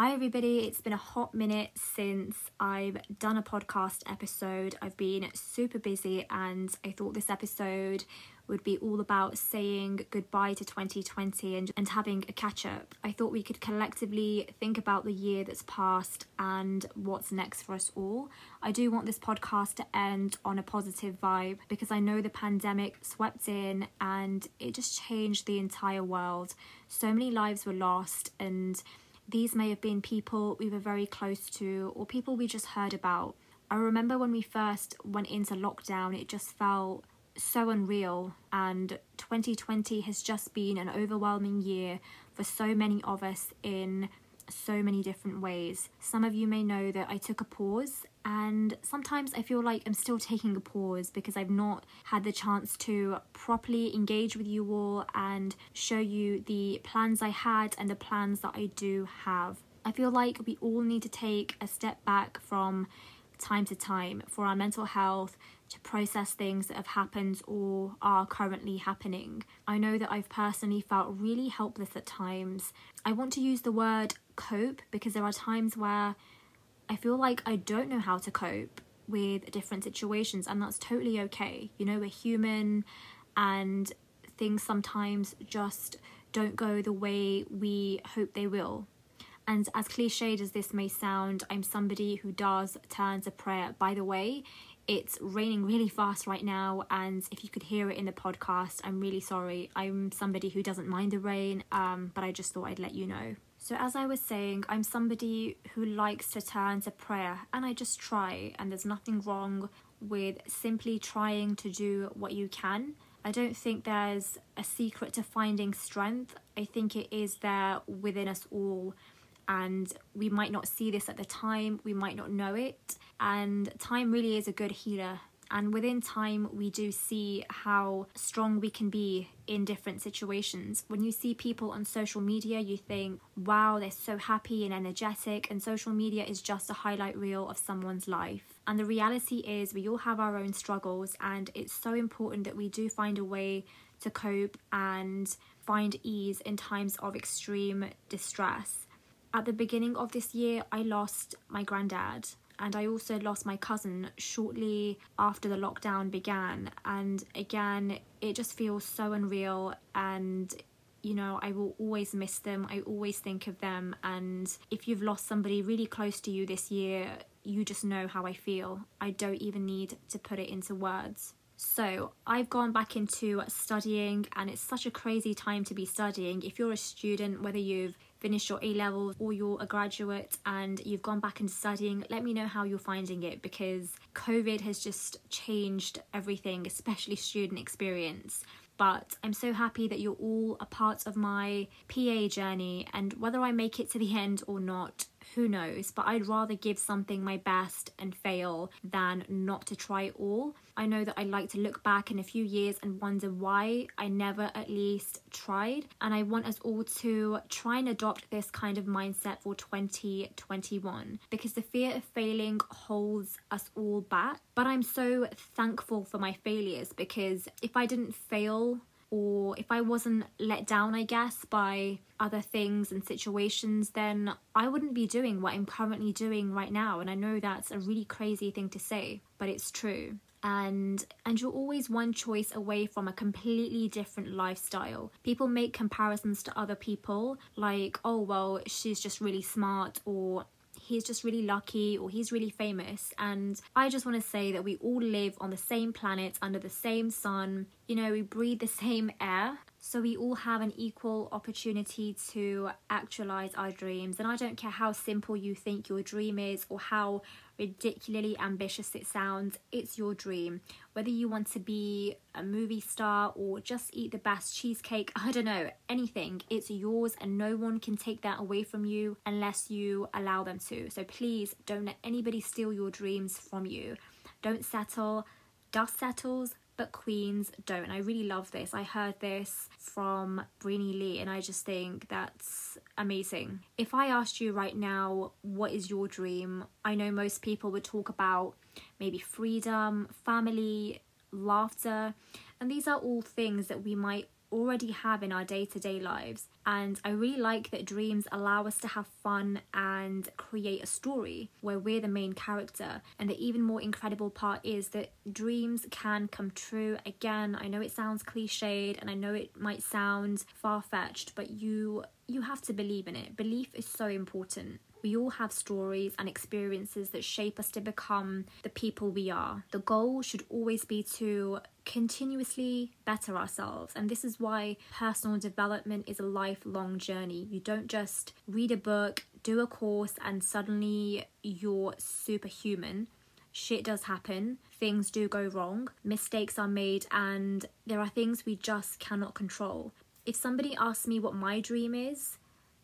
Hi, everybody. It's been a hot minute since I've done a podcast episode. I've been super busy, and I thought this episode would be all about saying goodbye to 2020 and, and having a catch up. I thought we could collectively think about the year that's passed and what's next for us all. I do want this podcast to end on a positive vibe because I know the pandemic swept in and it just changed the entire world. So many lives were lost, and these may have been people we were very close to or people we just heard about. I remember when we first went into lockdown, it just felt so unreal, and 2020 has just been an overwhelming year for so many of us in so many different ways. Some of you may know that I took a pause, and sometimes I feel like I'm still taking a pause because I've not had the chance to properly engage with you all and show you the plans I had and the plans that I do have. I feel like we all need to take a step back from time to time for our mental health to process things that have happened or are currently happening. I know that I've personally felt really helpless at times. I want to use the word cope because there are times where I feel like I don't know how to cope with different situations, and that's totally okay. You know, we're human and things sometimes just don't go the way we hope they will. And as cliched as this may sound, I'm somebody who does turn to prayer. By the way, it's raining really fast right now, and if you could hear it in the podcast, I'm really sorry. I'm somebody who doesn't mind the rain, um, but I just thought I'd let you know. So, as I was saying, I'm somebody who likes to turn to prayer, and I just try, and there's nothing wrong with simply trying to do what you can. I don't think there's a secret to finding strength. I think it is there within us all and we might not see this at the time, we might not know it. And time really is a good healer. And within time, we do see how strong we can be in different situations. When you see people on social media, you think, wow, they're so happy and energetic, and social media is just a highlight reel of someone's life. And the reality is, we all have our own struggles, and it's so important that we do find a way to cope and find ease in times of extreme distress at the beginning of this year, I lost my granddad and I also lost my cousin shortly after the lockdown began. And again, it just feels so unreal. And, you know, I will always miss them. I always think of them. And if you've lost somebody really close to you this year, you just know how I feel. I don't even need to put it into words. So, I've gone back into studying, and it's such a crazy time to be studying. If you're a student, whether you've finished your A levels or you're a graduate and you've gone back into studying, let me know how you're finding it because COVID has just changed everything, especially student experience. But I'm so happy that you're all a part of my PA journey, and whether I make it to the end or not, who knows? But I'd rather give something my best and fail than not to try it all. I know that I like to look back in a few years and wonder why I never at least tried. And I want us all to try and adopt this kind of mindset for 2021 because the fear of failing holds us all back. But I'm so thankful for my failures because if I didn't fail, or if I wasn't let down, I guess, by other things and situations, then I wouldn't be doing what I'm currently doing right now. And I know that's a really crazy thing to say, but it's true. And and you're always one choice away from a completely different lifestyle. People make comparisons to other people, like, oh well, she's just really smart, or he's just really lucky or he's really famous. And I just want to say that we all live on the same planet under the same sun. You know, we breathe the same air. So we all have an equal opportunity to actualize our dreams. And I don't care how simple you think your dream is or how ridiculously ambitious it sounds, it's your dream. Whether you want to be a movie star or just eat the best cheesecake, I don't know, anything, it's yours and no one can take that away from you unless you allow them to. So please don't let anybody steal your dreams from you. Don't settle. Dust settles, but queens don't. And I really love this. I heard this from Brini Lee, and I just think that's amazing. If I asked you right now, what is your dream? I know most people would talk about maybe freedom, family, laughter, and these are all things that we might already have in our day to day lives. And I really like that dreams allow us to have fun and create a story where we're the main character. And the even more incredible part is that dreams can come true. Again, I know it sounds cliched and I know it might sound far fetched, but you you have to believe in it. Belief is so important. We all have stories and experiences that shape us to become the people we are. The goal should always be to continuously better ourselves. And this is why personal development is a lifelong journey. You don't just read a book, do a course, and suddenly you're superhuman. Shit does happen, things do go wrong, mistakes are made, and there are things we just cannot control. If somebody asks me what my dream is,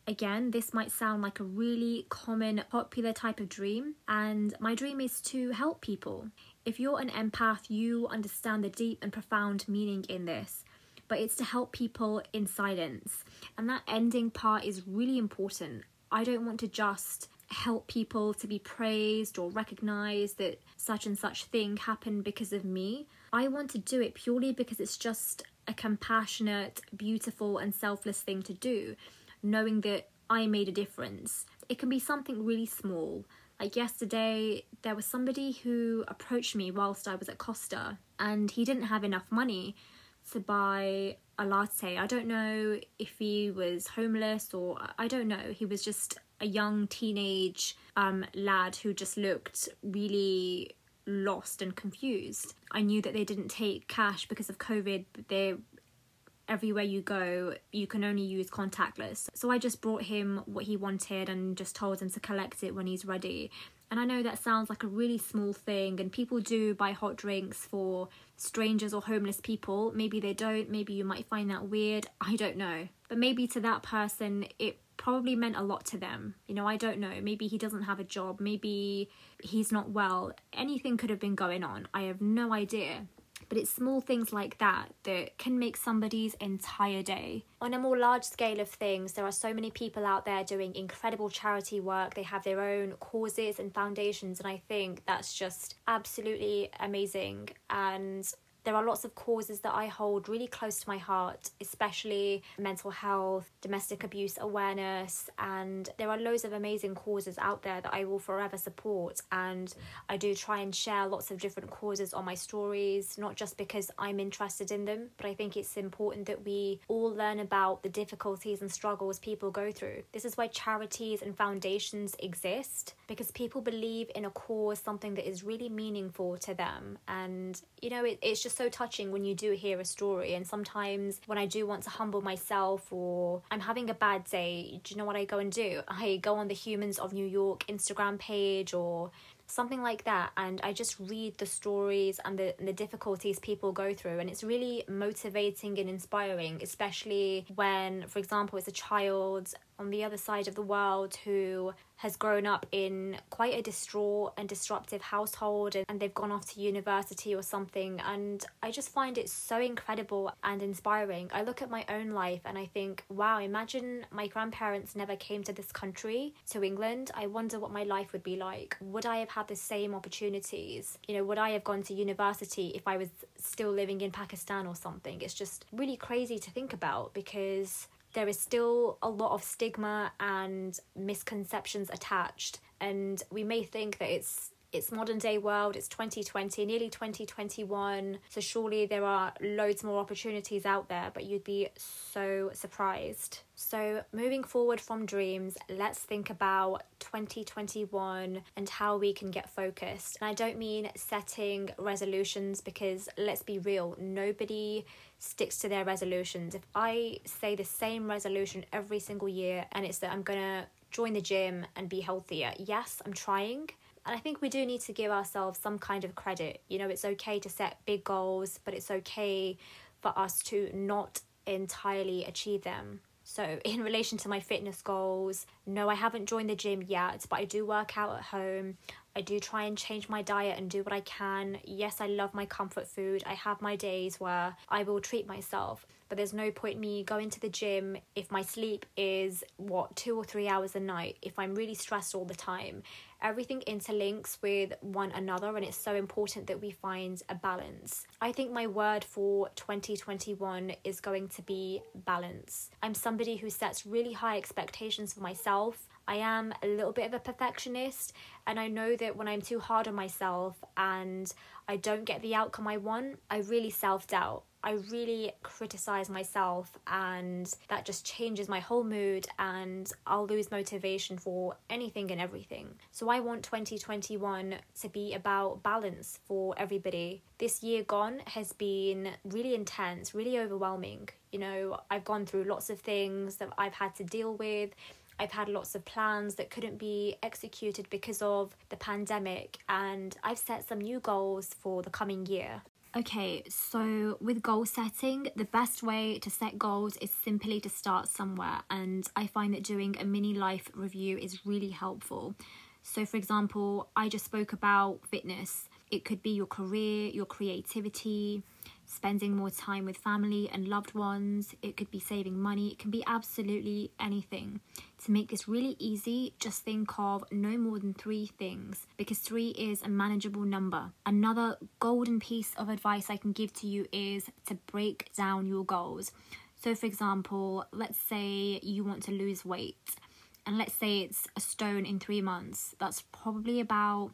again, this might sound like a really common, popular type of dream, and my dream is to help people. If you're an empath, you understand the deep and profound meaning in this, but it's to help people in silence, and that ending part is really important. I don't want to just help people to be praised or recognized that such and such thing happened because of me. I want to do it purely because it's just a compassionate, beautiful, and selfless thing to do, knowing that I made a difference. It can be something really small. Like yesterday, there was somebody who approached me whilst I was at Costa, and he didn't have enough money to buy a latte. I don't know if he was homeless or I don't know. He was just a young teenage um, lad who just looked really lost and confused. I knew that they didn't take cash because of COVID, they everywhere you go you can only use contactless. So I just brought him what he wanted and just told him to collect it when he's ready. And I know that sounds like a really small thing, and people do buy hot drinks for strangers or homeless people. Maybe they don't, maybe you might find that weird. I don't know. But maybe to that person, it probably meant a lot to them. You know, I don't know. Maybe he doesn't have a job. Maybe he's not well. Anything could have been going on. I have no idea. But it's small things like that that can make somebody's entire day. On a more large scale of things, there are so many people out there doing incredible charity work. They have their own causes and foundations, and I think that's just absolutely amazing. And there are lots of causes that I hold really close to my heart, especially mental health, domestic abuse awareness, and there are loads of amazing causes out there that I will forever support. And I do try and share lots of different causes on my stories, not just because I'm interested in them, but I think it's important that we all learn about the difficulties and struggles people go through. This is why charities and foundations exist because people believe in a cause, something that is really meaningful to them. And, you know, it, it's just so touching when you do hear a story. And sometimes when I do want to humble myself or I'm having a bad day, do you know what I go and do? I go on the Humans of New York Instagram page or something like that and i just read the stories and the, the difficulties people go through and it's really motivating and inspiring especially when for example it's a child on the other side of the world who has grown up in quite a distraught and disruptive household and, and they've gone off to university or something and I just find it so incredible and inspiring. I look at my own life and I think, wow, imagine my grandparents never came to this country, to England. I wonder what my life would be like. Would I have had the same opportunities? You know, would I have gone to university if I was still living in Pakistan or something? It's just really crazy to think about because there is still a lot of stigma and misconceptions attached and we may think that it's it's modern day world it's 2020 nearly 2021 so surely there are loads more opportunities out there but you'd be so surprised. So moving forward from dreams let's think about 2021 and how we can get focused. And i don't mean setting resolutions because let's be real nobody sticks to their resolutions. If i say the same resolution every single year and it's that i'm gonna join the gym and be healthier yes i'm trying and I think we do need to give ourselves some kind of credit. You know, it's okay to set big goals, but it's okay for us to not entirely achieve them. So, in relation to my fitness goals, no, I haven't joined the gym yet, but I do work out at home. I do try and change my diet and do what I can. Yes, I love my comfort food. I have my days where I will treat myself, but there's no point me going to the gym if my sleep is what two or three hours a night, if I'm really stressed all the time. Everything interlinks with one another, and it's so important that we find a balance. I think my word for 2021 is going to be balance. I'm somebody who sets really high expectations for myself. I am a little bit of a perfectionist, and I know that when I'm too hard on myself and I don't get the outcome I want, I really self doubt. I really criticize myself, and that just changes my whole mood, and I'll lose motivation for anything and everything. So, I want 2021 to be about balance for everybody. This year gone has been really intense, really overwhelming. You know, I've gone through lots of things that I've had to deal with. I've had lots of plans that couldn't be executed because of the pandemic, and I've set some new goals for the coming year. Okay, so with goal setting, the best way to set goals is simply to start somewhere, and I find that doing a mini life review is really helpful. So, for example, I just spoke about fitness, it could be your career, your creativity, spending more time with family and loved ones, it could be saving money, it can be absolutely anything. To make this really easy, just think of no more than three things because three is a manageable number. Another golden piece of advice I can give to you is to break down your goals. So, for example, let's say you want to lose weight, and let's say it's a stone in three months. That's probably about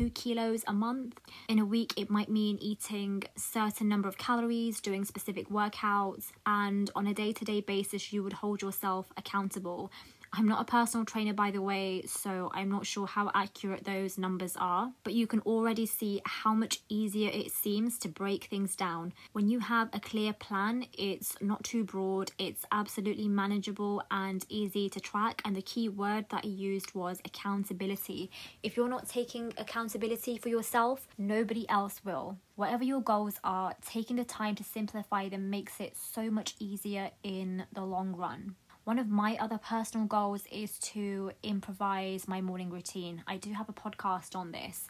two kilos a month. In a week, it might mean eating certain number of calories, doing specific workouts, and on a day to day basis, you would hold yourself accountable. I'm not a personal trainer, by the way, so I'm not sure how accurate those numbers are, but you can already see how much easier it seems to break things down. When you have a clear plan, it's not too broad, it's absolutely manageable and easy to track. And the key word that I used was accountability. If you're not taking accountability for yourself, nobody else will. Whatever your goals are, taking the time to simplify them makes it so much easier in the long run. One of my other personal goals is to improvise my morning routine. I do have a podcast on this,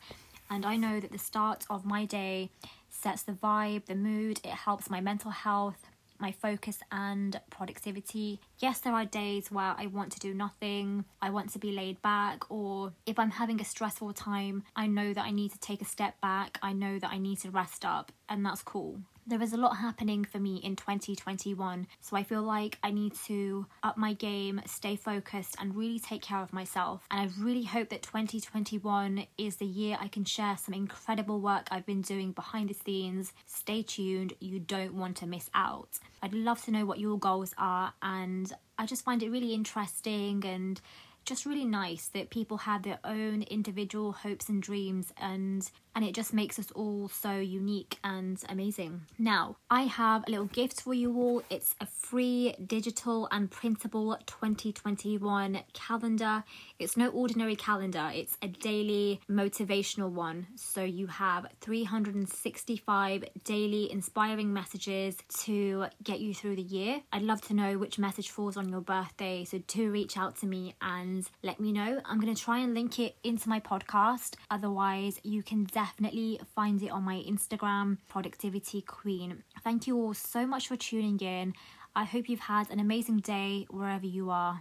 and I know that the start of my day sets the vibe, the mood, it helps my mental health, my focus and productivity. Yes, there are days where I want to do nothing, I want to be laid back, or if I'm having a stressful time, I know that I need to take a step back, I know that I need to rest up, and that's cool there is a lot happening for me in 2021, so I feel like I need to up my game, stay focused, and really take care of myself. And I really hope that 2021 is the year I can share some incredible work I've been doing behind the scenes. Stay tuned, you don't want to miss out. I'd love to know what your goals are, and I just find it really interesting and just really nice that people have their own individual hopes and dreams and and it just makes us all so unique and amazing. Now, I have a little gift for you all. It's a free digital and printable 2021 calendar. It's no ordinary calendar, it's a daily motivational one. So you have 365 daily inspiring messages to get you through the year. I'd love to know which message falls on your birthday, so do reach out to me and let me know. I'm going to try and link it into my podcast. Otherwise, you can definitely find it on my Instagram, Productivity Queen. Thank you all so much for tuning in. I hope you've had an amazing day wherever you are.